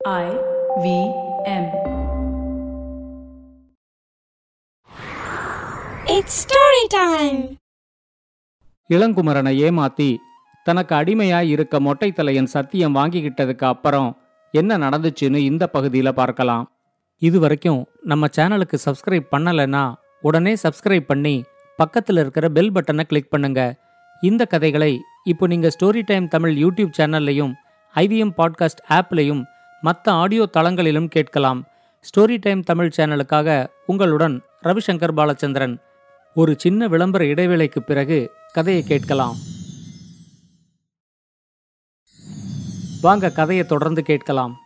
I V M. It's story time. இளங்குமரனை ஏமாத்தி தனக்கு அடிமையாய் இருக்க மொட்டை தலையன் சத்தியம் வாங்கிக்கிட்டதுக்கு அப்புறம் என்ன நடந்துச்சுன்னு இந்த பகுதியில் பார்க்கலாம் இது வரைக்கும் நம்ம சேனலுக்கு சப்ஸ்கிரைப் பண்ணலைன்னா உடனே சப்ஸ்கிரைப் பண்ணி பக்கத்தில் இருக்கிற பெல் பட்டனை கிளிக் பண்ணுங்க இந்த கதைகளை இப்போ நீங்கள் ஸ்டோரி டைம் தமிழ் யூடியூப் சேனல்லையும் ஐவிஎம் பாட்காஸ்ட் ஆப்லையும் மற்ற ஆடியோ தளங்களிலும் கேட்கலாம். ஸ்டோரி டைம் தமிழ் சேனலுக்காக உங்களுடன் ரவிசங்கர் பாலச்சந்திரன். ஒரு சின்ன விளம்பர இடைவேளைக்கு பிறகு கதையை கேட்கலாம். வாங்க கதையை தொடர்ந்து கேட்கலாம்.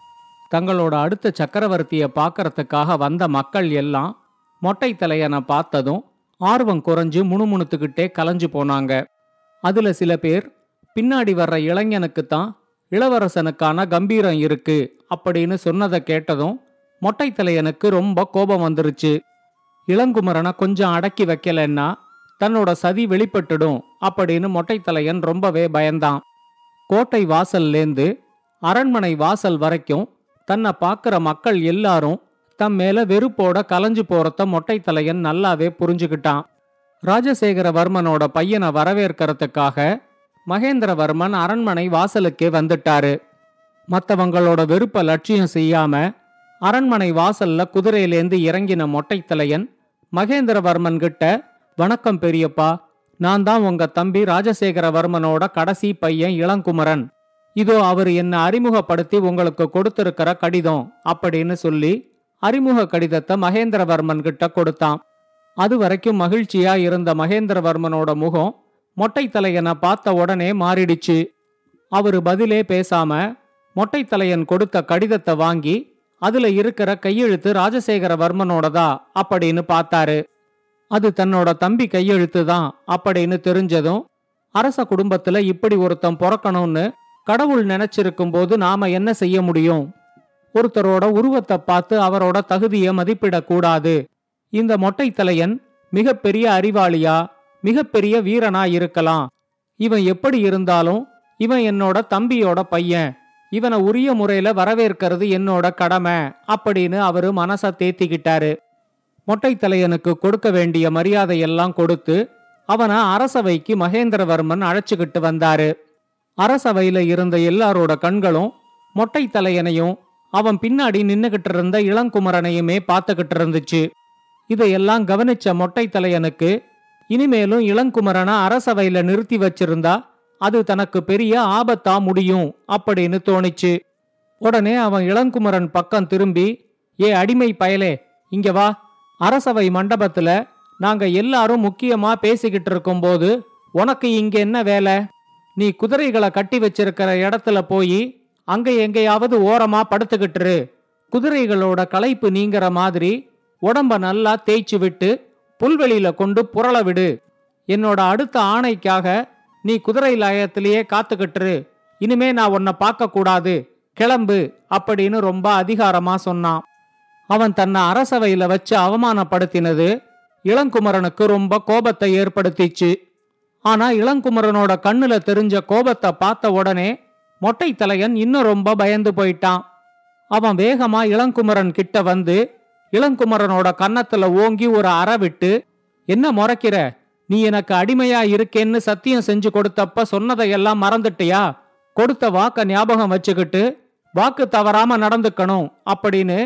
தங்களோட அடுத்த சக்கரவர்த்தியை பார்க்கறதுக்காக வந்த மக்கள் எல்லாம் மொட்டை தலையனை பார்த்ததும் ஆர்வம் குறைஞ்சு முணுமுணுத்துக்கிட்டே கலைஞ்சு போனாங்க. அதுல சில பேர் பின்னாடி வர்ற இளைஞனுக்கு தான் இளவரசனுக்கான கம்பீரம் இருக்கு அப்படின்னு சொன்னதை கேட்டதும் மொட்டை தலையனுக்கு ரொம்ப கோபம் வந்துருச்சு. இளங்குமரனை கொஞ்சம் அடக்கி வைக்கலன்னா தன்னோட சதி வெளிப்பட்டுடும் அப்படின்னு மொட்டை தலையன் ரொம்பவே பயந்தான். கோட்டை வாசல்லேந்து அரண்மனை வாசல் வரைக்கும் தன்னை பார்க்குற மக்கள் எல்லாரும் தம் மேல வெறுப்போட கலைஞ்சு போறத மொட்டை தலையன் நல்லாவே புரிஞ்சுக்கிட்டான். ராஜசேகரவர்மனோட பையனை வரவேற்கிறதுக்காக மகேந்திரவர்மன் அரண்மனை வாசலுக்கே வந்துட்டாரு. மற்றவங்களோட வெறுப்ப லட்சியம் செய்யாம அரண்மனை வாசல்ல குதிரையிலேந்து இறங்கின மொட்டைத்தலையன் மகேந்திரவர்மன் கிட்ட வணக்கம் பெரியப்பா நான் தான் உங்க தம்பி ராஜசேகரவர்மனோட கடைசி பையன் இளங்குமரன். இதோ அவர் என்ன அறிமுகப்படுத்தி உங்களுக்கு கொடுத்திருக்கிற கடிதம் அப்படின்னு சொல்லி அறிமுக கடிதத்தை மகேந்திரவர்மன் கிட்ட கொடுத்தான். அது வரைக்கும் மகிழ்ச்சியா இருந்த மகேந்திரவர்மனோட முகம் மொட்டை தலையனை பார்த்த உடனே மாறிடுச்சு. அவரு பதிலே பேசாம மொட்டைத்தலையன் கொடுத்த கடிதத்தை வாங்கி அதுல இருக்கிற கையெழுத்து ராஜசேகரவர்மனோடதா அப்படின்னு பார்த்தாரு. அது தன்னோட தம்பி கையெழுத்து தான் அப்படின்னு தெரிஞ்சதும் அரச குடும்பத்துல இப்படி ஒருத்தன் பிறக்கணும்னு கடவுள் நினைச்சிருக்கும் போது நாம என்ன செய்ய முடியும்? ஒருத்தரோட உருவத்தை பார்த்து அவரோட தகுதியை மதிப்பிடக்கூடாது. இந்த மொட்டைத்தலையன் மிகப்பெரிய அறிவாளியா மிகப்பெரிய வீரனா இருக்கலாம் இவன் எப்படி இருந்தாலும் இவன் என்னோட தம்பியோட பையன். இவனை உரிய முறையில வரவேற்கிறது என்னோட கடமை அப்படின்னு அவரு மனச தேத்திக்கிட்டாரு. மொட்டை தலையனுக்கு கொடுக்க வேண்டிய மரியாதையெல்லாம் கொடுத்து அவனை அரசவைக்கு மகேந்திரவர்மன் அழைச்சுக்கிட்டு வந்தாரு. அரசவையில இருந்த எல்லாரோட கண்களும் மொட்டை தலையனையும் அவன் பின்னாடி நின்னுகிட்டு இருந்த இளங்குமரனையுமே பார்த்துக்கிட்டு இருந்துச்சு. இதையெல்லாம் கவனிச்ச மொட்டை தலையனுக்கு இனிமேலும் இளங்குமரனை அரசவையில நிறுத்தி வச்சிருந்தா அது தனக்கு பெரிய ஆபத்தா முடியும் அப்படின்னு தோணிச்சு. உடனே அவன் இளங்குமரன் பக்கம் திரும்பி ஏ அடிமை பயலே இங்க வா. அரசவை மண்டபத்துல நாங்க எல்லாரும் முக்கியமா பேசிக்கிட்டு இருக்கும்போது உனக்கு இங்க என்ன வேலை? நீ குதிரைகளை கட்டி வச்சிருக்கிற இடத்துல போய் அங்க எங்கேயாவது ஓரமா படுத்துக்கிட்டுரு குதிரைகளோட களைப்பு நீங்கிற மாதிரி உடம்ப நல்லா தேய்ச்சு விட்டு புல்வெளியில கொண்டு புரள விடு. என்னோட அடுத்த ஆணைக்காக நீ குதிரை லாயத்திலேயே காத்துக்கிட்டுரு. இனிமே நான் உன்னை பார்க்க கூடாது. கிளம்பு அப்படின்னு ரொம்ப அதிகாரமா சொன்னான். அவன் தன்னை அரசவையில வச்சு அவமானப்படுத்தினது இளங்குமரனுக்கு ரொம்ப கோபத்தை ஏற்படுத்திச்சு. ஆனா இளங்குமரனோட கண்ணுல தெரிஞ்ச கோபத்தை பார்த்த உடனே மொட்டை தலையன் இன்னும் ரொம்ப பயந்து போயிட்டான். அவன் வேகமா இளங்குமரன் கிட்ட வந்து இளங்குமரனோட கன்னத்துல ஓங்கி ஒரு அற விட்டு என்ன முறைக்கிற? நீ எனக்கு அடிமையா இருக்கேன்னு சத்தியம் செஞ்சு கொடுத்தப்ப சொன்னதையெல்லாம் மறந்துட்டியா? கொடுத்த வாக்க ஞாபகம் வச்சுக்கிட்டு வாக்கு தவறாம நடந்துக்கணும் அப்படின்னு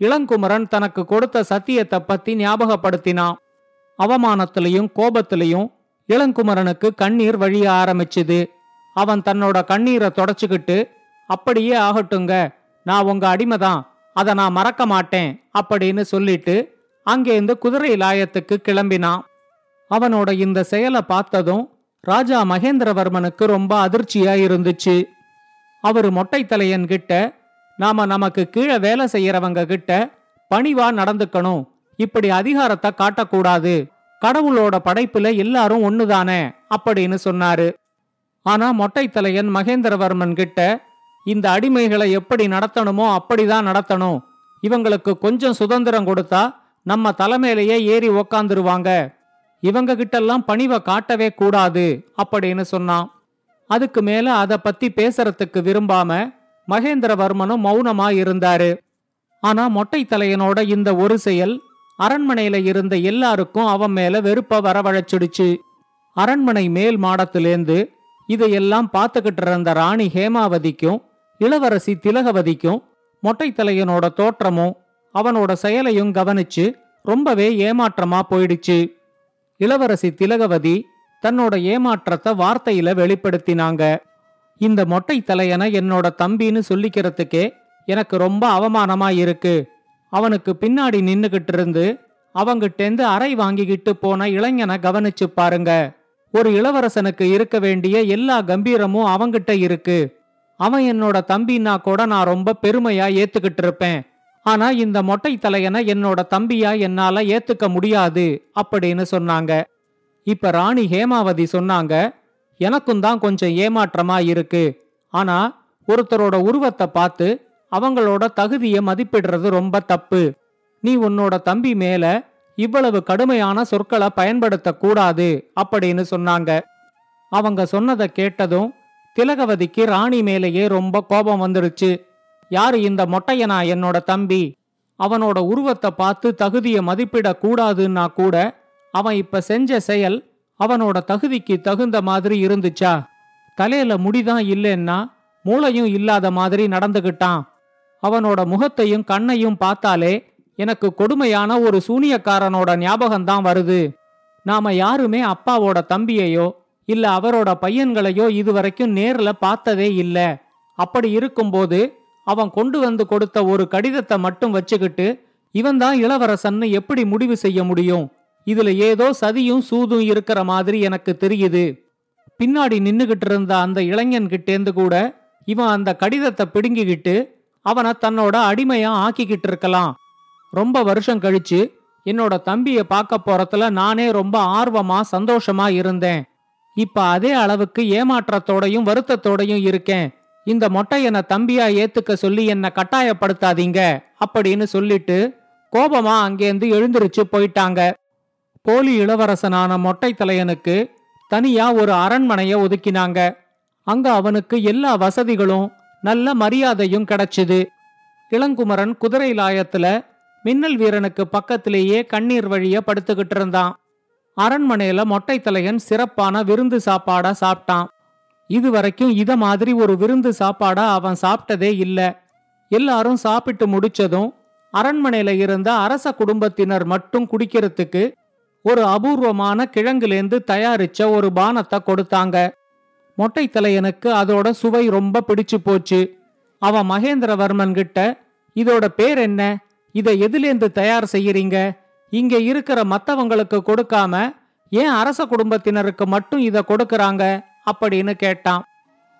இளங்குமரன் தனக்கு கொடுத்த சத்தியத்தை பத்தி ஞாபகப்படுத்தினான். அவமானத்திலையும் கோபத்திலையும் இளங்குமரனுக்கு கண்ணீர் வழிய ஆரம்பிச்சுது. அவன் தன்னோட கண்ணீரை தொடச்சுக்கிட்டு அப்படியே ஆகட்டுங்க நான் உங்க அடிமைதான். அதை நான் மறக்க மாட்டேன் அப்படின்னு சொல்லிட்டு அங்கேருந்து குதிரை லாயத்துக்கு கிளம்பினான். அவனோட இந்த செயலை பார்த்ததும் ராஜா மகேந்திரவர்மனுக்கு ரொம்ப அதிர்ச்சியா இருந்துச்சு. அவர் மொட்டை தலையன்கிட்ட நாம நமக்கு கீழே வேலை செய்யறவங்க கிட்ட பணிவா நடந்துக்கணும். இப்படி அதிகாரத்தை காட்டக்கூடாது. கடவுளோட படைப்புல எல்லாரும் ஒண்ணுதானே? அப்படின்னு சொன்னாரு. ஆனா மொட்டை தலையன் மகேந்திரவர்மன் கிட்ட இந்த அடிமைகளை எப்படி நடத்தணுமோ அப்படிதான் நடத்தணும். இவங்களுக்கு கொஞ்சம் சுதந்திரம் கொடுத்தா நம்ம தலைமையிலேயே ஏறி உக்காந்துருவாங்க. இவங்க கிட்டெல்லாம் பணிவை காட்டவே கூடாது அப்படின்னு சொன்னான். அதுக்கு மேல அதை பத்தி பேசுறதுக்கு விரும்பாம மகேந்திரவர்மனும் மௌனமா இருந்தாரு. ஆனா மொட்டை தலையனோட இந்த ஒரு செயல் அரண்மனையில இருந்த எல்லாருக்கும் அவன் மேல வெறுப்ப வரவழைச்சிடுச்சு. அரண்மனை மேல் மாடத்திலேந்து இதையெல்லாம் பார்த்துக்கிட்டு இருந்த ராணி ஹேமாவதிக்கும் இளவரசி திலகவதிக்கும் மொட்டைத்தலையனோட தோற்றமும் அவனோட செயலையும் கவனிச்சு ரொம்பவே ஏமாற்றமா போயிடுச்சு. இளவரசி திலகவதி தன்னோட ஏமாற்றத்தை வார்த்தையில வெளிப்படுத்தினாங்க. இந்த மொட்டை தலையனை என்னோட தம்பின்னு சொல்லிக்கிறதுக்கே எனக்கு ரொம்ப அவமானமா இருக்கு. அவனுக்கு பின்னாடி நின்னுகிட்டு இருந்து அவங்கிட்டேந்து அறை வாங்கிக்கிட்டு போன இளைஞனை கவனிச்சு பாருங்க. ஒரு இளவரசனுக்கு இருக்க வேண்டிய எல்லா கம்பீரமும் அவங்கிட்ட இருக்கு. அவன் என்னோட தம்பின்னா கூட நான் ரொம்ப பெருமையா ஏத்துக்கிட்டு இருப்பேன். ஆனா இந்த மொட்டை தலையனை என்னோட தம்பியா என்னால ஏத்துக்க முடியாது அப்படின்னு சொன்னாங்க. இப்ப ராணி ஹேமாவதி சொன்னாங்க எனக்கும் தான் கொஞ்சம் ஏமாற்றமா இருக்கு. ஆனா ஒருத்தரோட உருவத்தை பார்த்து அவங்களோட தகுதியை மதிப்பிடுறது ரொம்ப தப்பு. நீ உன்னோட தம்பி மேல இவ்வளவு கடுமையான சொற்களை பயன்படுத்தக்கூடாது அப்படின்னு சொன்னாங்க. அவங்க சொன்னதை கேட்டதும் திலகவதிக்கு ராணி மேலேயே ரொம்ப கோபம் வந்துடுச்சு. யாரு இந்த மொட்டையனா என்னோட தம்பி? அவனோட உருவத்தை பார்த்து தகுதியை மதிப்பிடக்கூடாதுன்னா கூட அவன் இப்ப செஞ்ச செயல் அவனோட தகுதிக்கு தகுந்த மாதிரி இருந்துச்சா? தலையில முடிதான் இல்லைன்னா மூளையும் இல்லாத மாதிரி நடந்துகிட்டான். அவனோட முகத்தையும் கண்ணையும் பார்த்தாலே எனக்கு கொடுமையான ஒரு சூனியக்காரனோட ஞாபகம்தான் வருது. நாம யாருமே அப்பாவோட தம்பியையோ இல்ல அவரோட பையன்களையோ இதுவரைக்கும் நேர்ல பார்த்ததே இல்ல. அப்படி இருக்கும்போது அவன் கொண்டு வந்து கொடுத்த ஒரு கடிதத்தை மட்டும் வச்சுக்கிட்டு இவன் தான் இளவரசன்னு எப்படி முடிவு செய்ய முடியும்? இதுல ஏதோ சதியும் சூதும் இருக்கிற மாதிரி எனக்கு தெரியுது. பின்னாடி நின்னுகிட்டு இருந்த அந்த இளைஞன் கிட்டேந்து கூட இவன் அந்த கடிதத்தை பிடுங்கிக்கிட்டு அவனை தன்னோட அடிமையா ஆக்கிக்கிட்டு இருக்கலாம். ரொம்ப வருஷம் கழிச்சு என்னோட தம்பியை பார்க்க போறதுல நானே ரொம்ப ஆர்வமா சந்தோஷமா இருந்தேன். இப்ப அதே அளவுக்கு ஏமாற்றத்தோடையும் வருத்தத்தோடையும் இருக்கேன். இந்த மொட்டையனை தம்பியா ஏத்துக்க சொல்லி என்ன கட்டாயப்படுத்தாதீங்க அப்படின்னு சொல்லிட்டு கோபமா அங்கேருந்து எழுந்திருச்சு போயிட்டாங்க. போலி இளவரசனான மொட்டை தலையனுக்கு தனியா ஒரு அரண்மனைய ஒதுக்கினாங்க. அங்க அவனுக்கு எல்லா வசதிகளும் நல்ல மரியாதையும் கிடைச்சது. இளங்குமரன் குதிரை லாயத்துல மின்னல் வீரனுக்கு பக்கத்திலேயே கண்ணீர் வழிய படுத்துக்கிட்டு இருந்தான். அரண்மனையில மொட்டை தலையன் சிறப்பான விருந்து சாப்பாடா சாப்பிட்டான். இதுவரைக்கும் இத மாதிரி ஒரு விருந்து சாப்பாடா அவன் சாப்பிட்டதே இல்ல. எல்லாரும் சாப்பிட்டு முடிச்சதும் அரண்மனையில இருந்த அரச குடும்பத்தினர் மட்டும் குடிக்கிறதுக்கு ஒரு அபூர்வமான கிழங்குலேந்து தயாரிச்ச ஒரு பானத்தை கொடுத்தாங்க. மொட்டை தலையனுக்கு அதோட சுவை ரொம்ப பிடிச்சு போச்சு. அவன் மகேந்திரவர்மன் கிட்ட இதோட பேர் என்ன? இதை எதுலேந்து தயார் செய்யறீங்க? இங்க இருக்கிற மத்தவங்களுக்கு கொடுக்காம ஏன் அரச குடும்பத்தினருக்கு மட்டும் இத கொடுக்கறாங்க? அப்படின்னு கேட்டான்.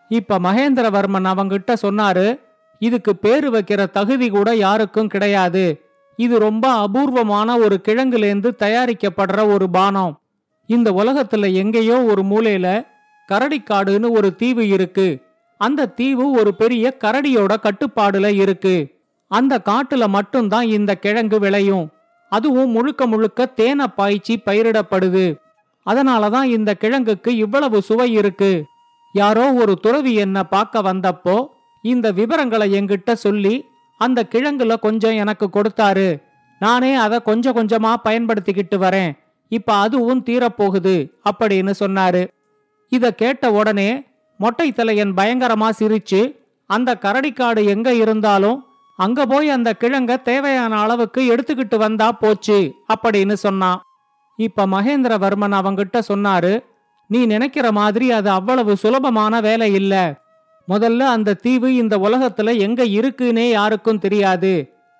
இப்ப மகேந்திரவர்மன் அவங்கிட்ட சொன்னாரு இதுக்கு பேரு வைக்கிற தகுதி கூட யாருக்கும் கிடையாது. இது ரொம்ப அபூர்வமான ஒரு கிழங்குலேருந்து தயாரிக்கப்படுற ஒரு பானம். இந்த உலகத்துல எங்கேயோ ஒரு மூலையில கரடிக்காடுன்னு ஒரு தீவு இருக்கு. அந்த தீவு ஒரு பெரிய கரடியோட கட்டுப்பாடுல இருக்கு. அந்த காட்டுல மட்டும்தான் இந்த கிழங்கு விளையும். அதுவும் முழுக்க முழுக்க தேனை பாய்ச்சி பயிரிடப்படுது. அதனாலதான் இந்த கிழங்குக்கு இவ்வளவு சுவை இருக்கு. யாரோ ஒரு துறவி என்ன பார்க்க வந்தப்போ இந்த விவரங்களை எங்கிட்ட சொல்லி அந்த கிழங்குல கொஞ்சம் எனக்கு கொடுத்தாரு. நானே அதை கொஞ்சம் கொஞ்சமா பயன்படுத்திக்கிட்டு வரேன். இப்ப அதுவும் தீரப்போகுது அப்படின்னு சொன்னாரு. இத கேட்ட உடனே மொட்டை தலையன் பயங்கரமா சிரிச்சு அந்த கரடிக்காடு எங்க இருந்தாலும் அங்க போய் அந்த கிழங்க தேவையான அளவுக்கு எடுத்துக்கிட்டு வந்தா போச்சு அப்படின்னு சொன்னான் இப்ப மகேந்திரவர்மன் அவங்கிட்ட சொன்னாரு நீ நினைக்கிற மாதிரி அது அவ்வளவு சுலபமான வேலை இல்ல. முதல்ல அந்த தீவு இந்த உலகத்துல எங்க இருக்குன்னே யாருக்கும் தெரியாது.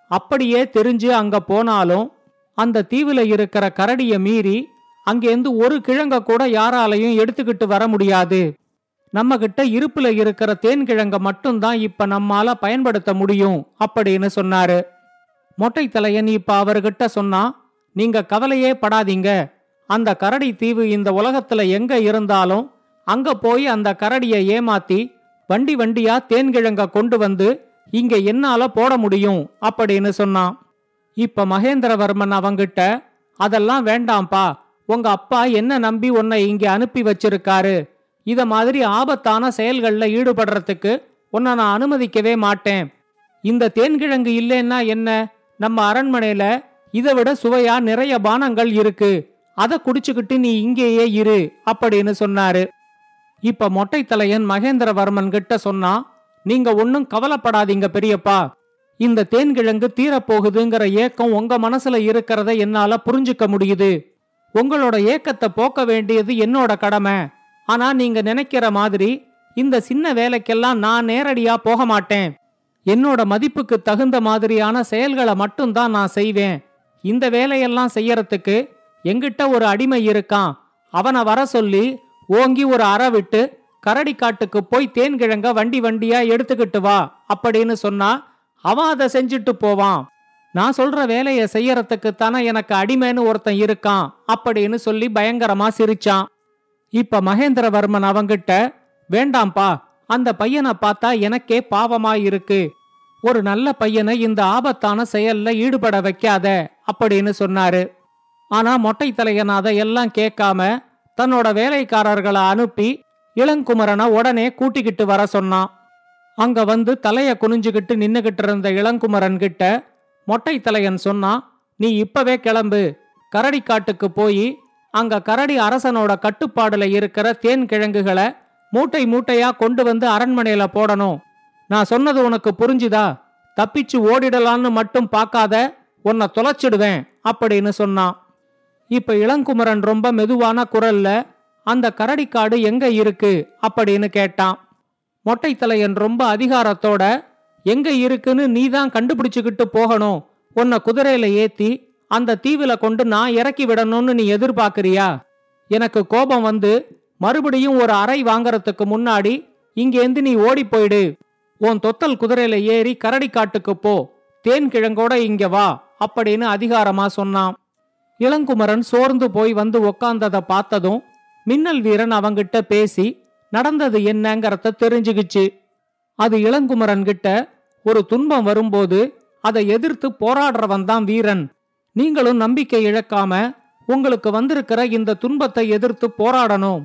அப்படியே தெரிஞ்சு அங்க போனாலும் அந்த தீவுல இருக்கிற கரடிய மீறி அங்கேருந்து ஒரு கிழங்க கூட யாராலையும் எடுத்துக்கிட்டு வர முடியாது. நம்ம கிட்ட இருப்புல இருக்கிற தேன் கிழங்க மட்டும்தான் இப்ப நம்மால பயன்படுத்த முடியும் அப்படின்னு சொன்னாரு. மொட்டை தலையன் இப்ப அவர்கிட்ட சொன்னா நீங்க கவலையே படாதீங்க. அந்த கரடி தீவு இந்த உலகத்துல எங்க இருந்தாலும் அங்க போய் அந்த கரடியை ஏமாத்தி வண்டி வண்டியா தேன்கிழங்க கொண்டு வந்து இங்க என்னால போட முடியும் அப்படின்னு சொன்னான். இப்ப மகேந்திரவர்மன் அவங்கிட்ட அதெல்லாம் வேண்டாம்ப்பா உங்க அப்பா என்ன நம்பி உன்னை இங்க அனுப்பி வச்சிருக்காரு? இத மாதிரி ஆபத்தான செயல்களில் ஈடுபடுறதுக்கு உன்னை நான் அனுமதிக்கவே மாட்டேன். இந்த தேன்கிழங்கு இல்லைன்னா என்ன? நம்ம அரண்மனையில இதை விட சுவையா நிறைய பானங்கள் இருக்கு. அதை குடிச்சுக்கிட்டு நீ இங்கேயே இரு அப்படின்னு சொன்னாரு. இப்ப மொட்டை தலையன் மகேந்திரவர்மன் கிட்ட சொன்னா நீங்க ஒன்னும் கவலைப்படாதீங்க பெரியப்பா. இந்த தேன்கிழங்கு தீரப்போகுதுங்கிற ஏக்கம் உங்க மனசுல இருக்கிறத என்னால புரிஞ்சுக்க முடியுது. உங்களோட ஏக்கத்தை போக்க வேண்டியது என்னோட கடமை. ஆனா நீங்க நினைக்கிற மாதிரி இந்த சின்ன வேலைக்கெல்லாம் நான் நேரடியா போக மாட்டேன். என்னோட மதிப்புக்கு தகுந்த மாதிரியான செயல்களை மட்டும்தான் நான் செய்வேன். இந்த வேலையெல்லாம் செய்யறதுக்கு எங்கிட்ட ஒரு அடிமை இருக்கான். அவனை வர சொல்லி ஓங்கி ஒரு அற விட்டு கரடி காட்டுக்கு போய் தேன் கிழங்க வண்டி வண்டியா எடுத்துக்கிட்டு வா அப்படின்னு சொன்னா அவன் அதை செஞ்சுட்டு போவான். நான் சொல்ற வேலையை செய்யறதுக்குத்தானே எனக்கு அடிமைன்னு ஒருத்தன் இருக்கான் அப்படின்னு சொல்லி பயங்கரமா சிரிச்சான். இப்ப மகேந்திரவர்மன் அவங்கிட்ட வேண்டாம்பா அந்த பையனை பார்த்தா எனக்கே பாவமாயிருக்கு. ஒரு நல்ல பையனை இந்த ஆபத்தான செயல்ல ஈடுபட வைக்காத அப்படின்னு சொன்னாரு. ஆனா மொட்டை அதை எல்லாம் கேட்காம தன்னோட வேலைக்காரர்களை அனுப்பி இளங்குமரனை உடனே கூட்டிக்கிட்டு வர சொன்னான். அங்க வந்து தலைய குனிஞ்சுகிட்டு நின்னுகிட்டு இருந்த இளங்குமரன் கிட்ட மொட்டை தலையன் சொன்னான் நீ இப்பவே கிளம்பு. கரடிக்காட்டுக்கு போய் அங்க கரடி அரசனோட கட்டுப்பாடுல இருக்கிற தேன் கிழங்குகளை மூட்டை மூட்டையா கொண்டு வந்து அரண்மனையில போடணும். நான் சொன்னது உனக்கு புரிஞ்சுதா? தப்பிச்சு ஓடிடலான்னு மட்டும் பார்க்காத உன்னை தொலைச்சிடுவேன் அப்படின்னு சொன்னான். இப்ப இளங்குமரன் ரொம்ப மெதுவான குரல்ல அந்த கரடிக்காடு எங்க இருக்கு? அப்படின்னு கேட்டான். மொட்டை தலையன் ரொம்ப அதிகாரத்தோட எங்க இருக்குன்னு நீதான் கண்டுபிடிச்சுக்கிட்டு போகணும். உன்னை குதிரையில ஏத்தி அந்த தீவுல கொண்டு நான் இறக்கி விடணும்னு நீ எதிர்பார்க்கறியா? எனக்கு கோபம் வந்து மறுபடியும் ஒரு அறை வாங்கறதுக்கு முன்னாடி இங்கேந்து நீ ஓடி போயிடு. உன் தொத்தல் குதிரையில ஏறி கரடி காட்டுக்கு போ. தேன் கிழங்கோட இங்க வா அப்படின்னு அதிகாரமா சொன்னான். இளங்குமரன் சோர்ந்து போய் வந்து உக்காந்தத பார்த்ததும் மின்னல் வீரன் அவங்கிட்ட பேசி நடந்தது என்னங்கறத தெரிஞ்சுக்கிச்சு அது இளங்குமரன் கிட்ட ஒரு துன்பம் வரும்போது அதை எதிர்த்து போராடுறவன் தான் வீரன். நீங்களும் நம்பிக்கை இழக்காம உங்களுக்கு வந்திருக்கிற இந்த துன்பத்தை எதிர்த்து போராடணும்.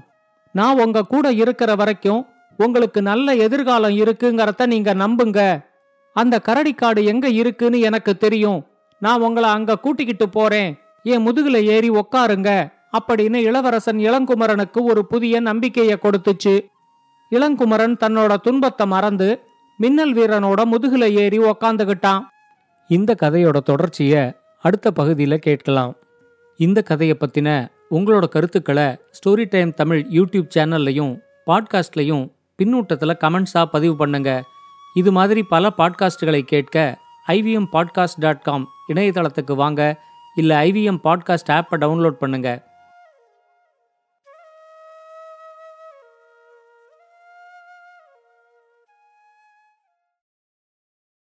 நான் உங்க கூட இருக்கிற வரைக்கும் உங்களுக்கு நல்ல எதிர்காலம் இருக்குங்கிறத நீங்க நம்புங்க. அந்த கரடிக்காடு எங்க இருக்குன்னு எனக்கு தெரியும். நான் உங்களை அங்க கூட்டிக்கிட்டு போறேன். என் முதுகுல ஏறி உக்காருங்க. அப்படின்னு இளவரசன் இளங்குமரனுக்கு ஒரு புதிய நம்பிக்கையை கொடுத்துச்சு. இளங்குமரன் தன்னோட துன்பத்தை மறந்து மின்னல் வீரனோட முதுகுல ஏறி உக்காந்துகிட்டான். இந்த கதையோட தொடர்ச்சியை அடுத்த பகுதியில் கேட்கலாம். இந்த கதையை பற்றின உங்களோட கருத்துக்களை ஸ்டோரி டைம் தமிழ் யூடியூப் சேனல்லையும் பாட்காஸ்ட்லையும் பின்னூட்டத்தில் கமெண்ட்ஸாக பதிவு பண்ணுங்க. இது மாதிரி பல பாட்காஸ்டுகளை கேட்க ஐவிஎம் பாட்காஸ்ட் டாட் காம் இணையதளத்துக்கு வாங்க. இல்லை ஐவிஎம் பாட்காஸ்ட் ஆப்பை டவுன்லோட் பண்ணுங்கள்